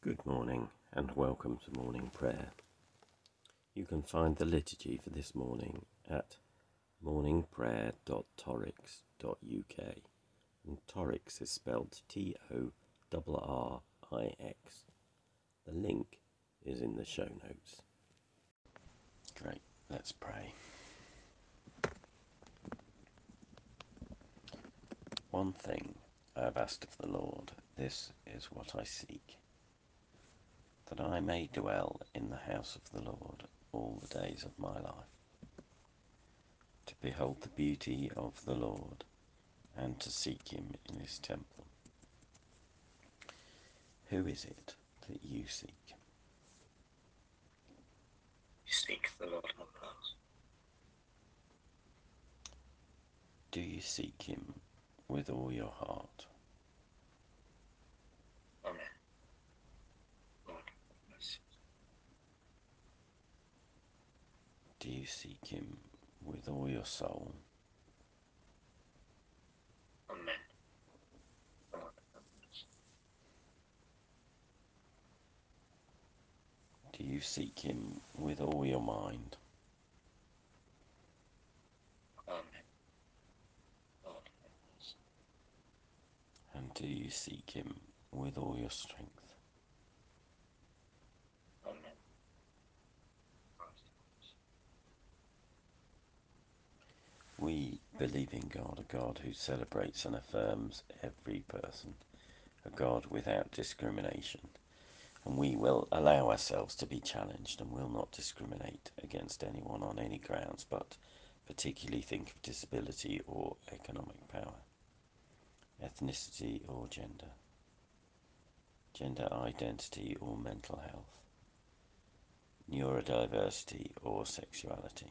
Good morning and welcome to morning prayer. You can find the liturgy for this morning at morningprayer.torrix.uk and Torrix is spelled T O R R I X. The link is in the show notes. Great, let's pray. One thing I have asked of the Lord, this is what I seek that I may dwell in the house of the Lord all the days of my life, to behold the beauty of the Lord and to seek him in his temple. Who is it that you seek? You seek the Lord on earth. Do you seek him with all your heart? Amen. Lord, have mercy. Do you seek him with all your soul? Amen. Lord, have mercy. Do you seek him with all your mind? Amen. Lord, have mercy. And do you seek him with all your strength? Amen. Christ, have mercy. In God, a God who celebrates and affirms every person, a God without discrimination. And we will allow ourselves to be challenged and will not discriminate against anyone on any grounds, but particularly think of disability or economic power, ethnicity or gender, gender identity or mental health, neurodiversity or sexuality.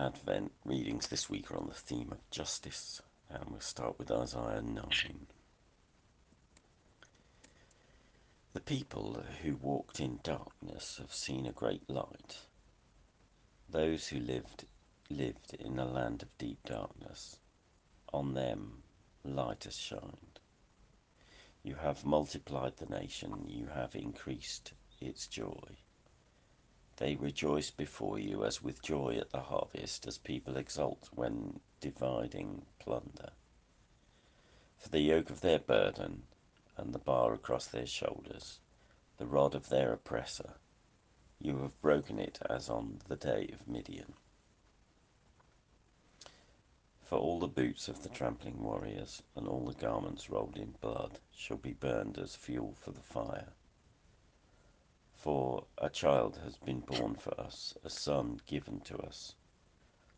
Advent readings this week are on the theme of justice, and we'll start with Isaiah 9. The people who walked in darkness have seen a great light. Those who lived lived in a land of deep darkness, on them light has shined. You have multiplied the nation, you have increased its joy. They rejoice before you as with joy at the harvest, as people exult when dividing plunder. For the yoke of their burden and the bar across their shoulders, the rod of their oppressor, you have broken it as on the day of Midian. For all the boots of the trampling warriors and all the garments rolled in blood shall be burned as fuel for the fire. For a child has been born for us, a son given to us.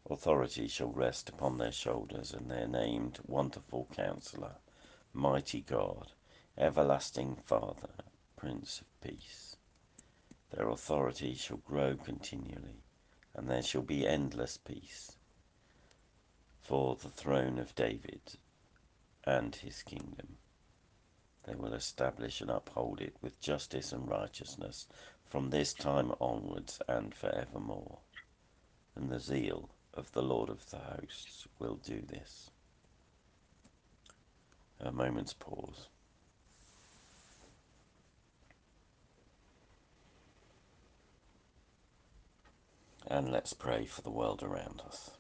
Authority shall rest upon their shoulders, and they are named Wonderful Counselor, Mighty God, Everlasting Father, Prince of Peace. Their authority shall grow continually, and there shall be endless peace for the throne of David and his kingdom. They will establish and uphold it with justice and righteousness from this time onwards and forevermore. And the zeal of the Lord of the hosts will do this. A moment's pause. And let's pray for the world around us.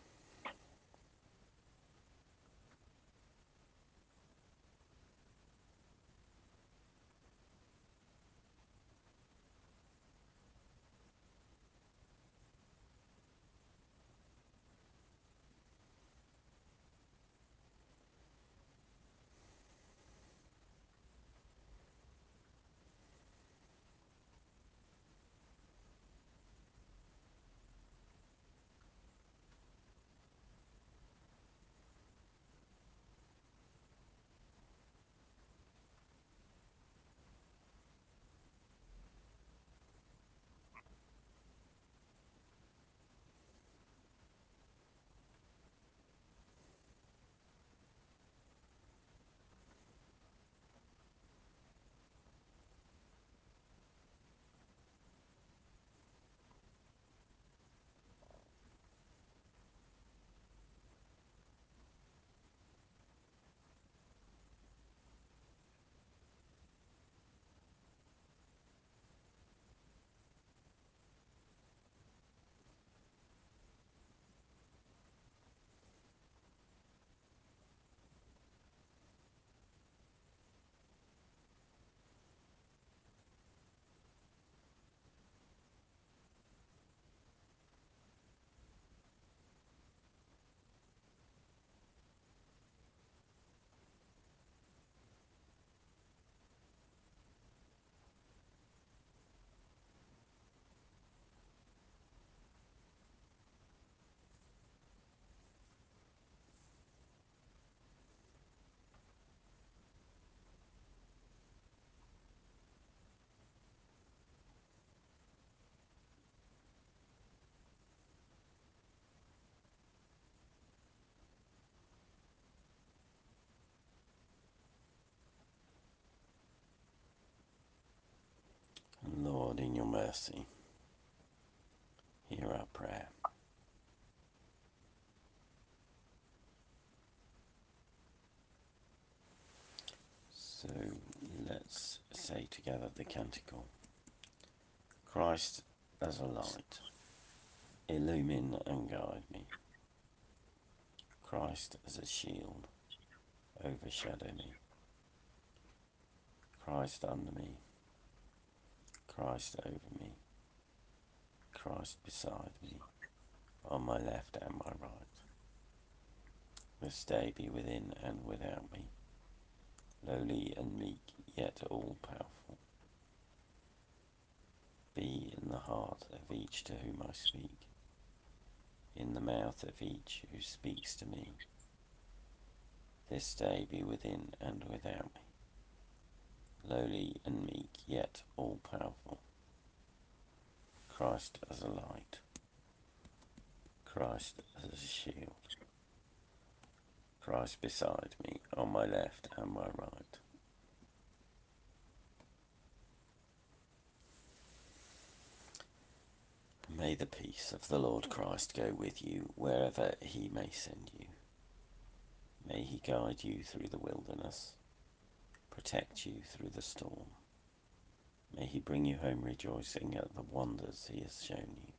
Lord, in your mercy, hear our prayer. So let's say together the canticle Christ as a light, illumine and guide me. Christ as a shield, overshadow me. Christ under me, Christ over me, Christ beside me, on my left and my right. This day be within and without me, lowly and meek, yet all powerful. Be in the heart of each to whom I speak, in the mouth of each who speaks to me. This day be within and without me lowly and meek, yet all powerful. Christ as a light, Christ as a shield, Christ beside me on my left and my right. May the peace of the Lord Christ go with you wherever he may send you. May he guide you through the wilderness protect you through the storm. May he bring you home rejoicing at the wonders he has shown you.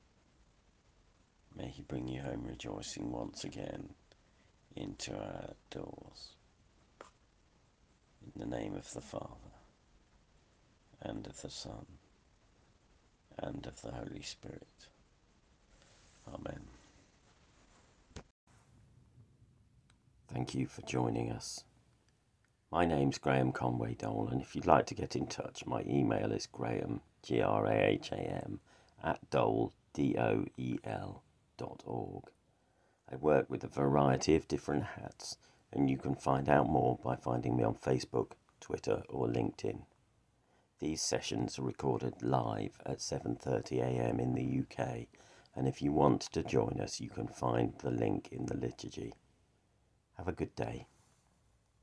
May he bring you home rejoicing once again into our doors. In the name of the Father, and of the Son, and of the Holy Spirit. Amen. Thank you for joining us. My name's Graham Conway Doel, and if you'd like to get in touch, my email is graham, G R A H A M, at doel, D O E L, dot org. I work with a variety of different hats, and you can find out more by finding me on Facebook, Twitter, or LinkedIn. These sessions are recorded live at 7:30 a.m. in the UK, and if you want to join us, you can find the link in the liturgy. Have a good day.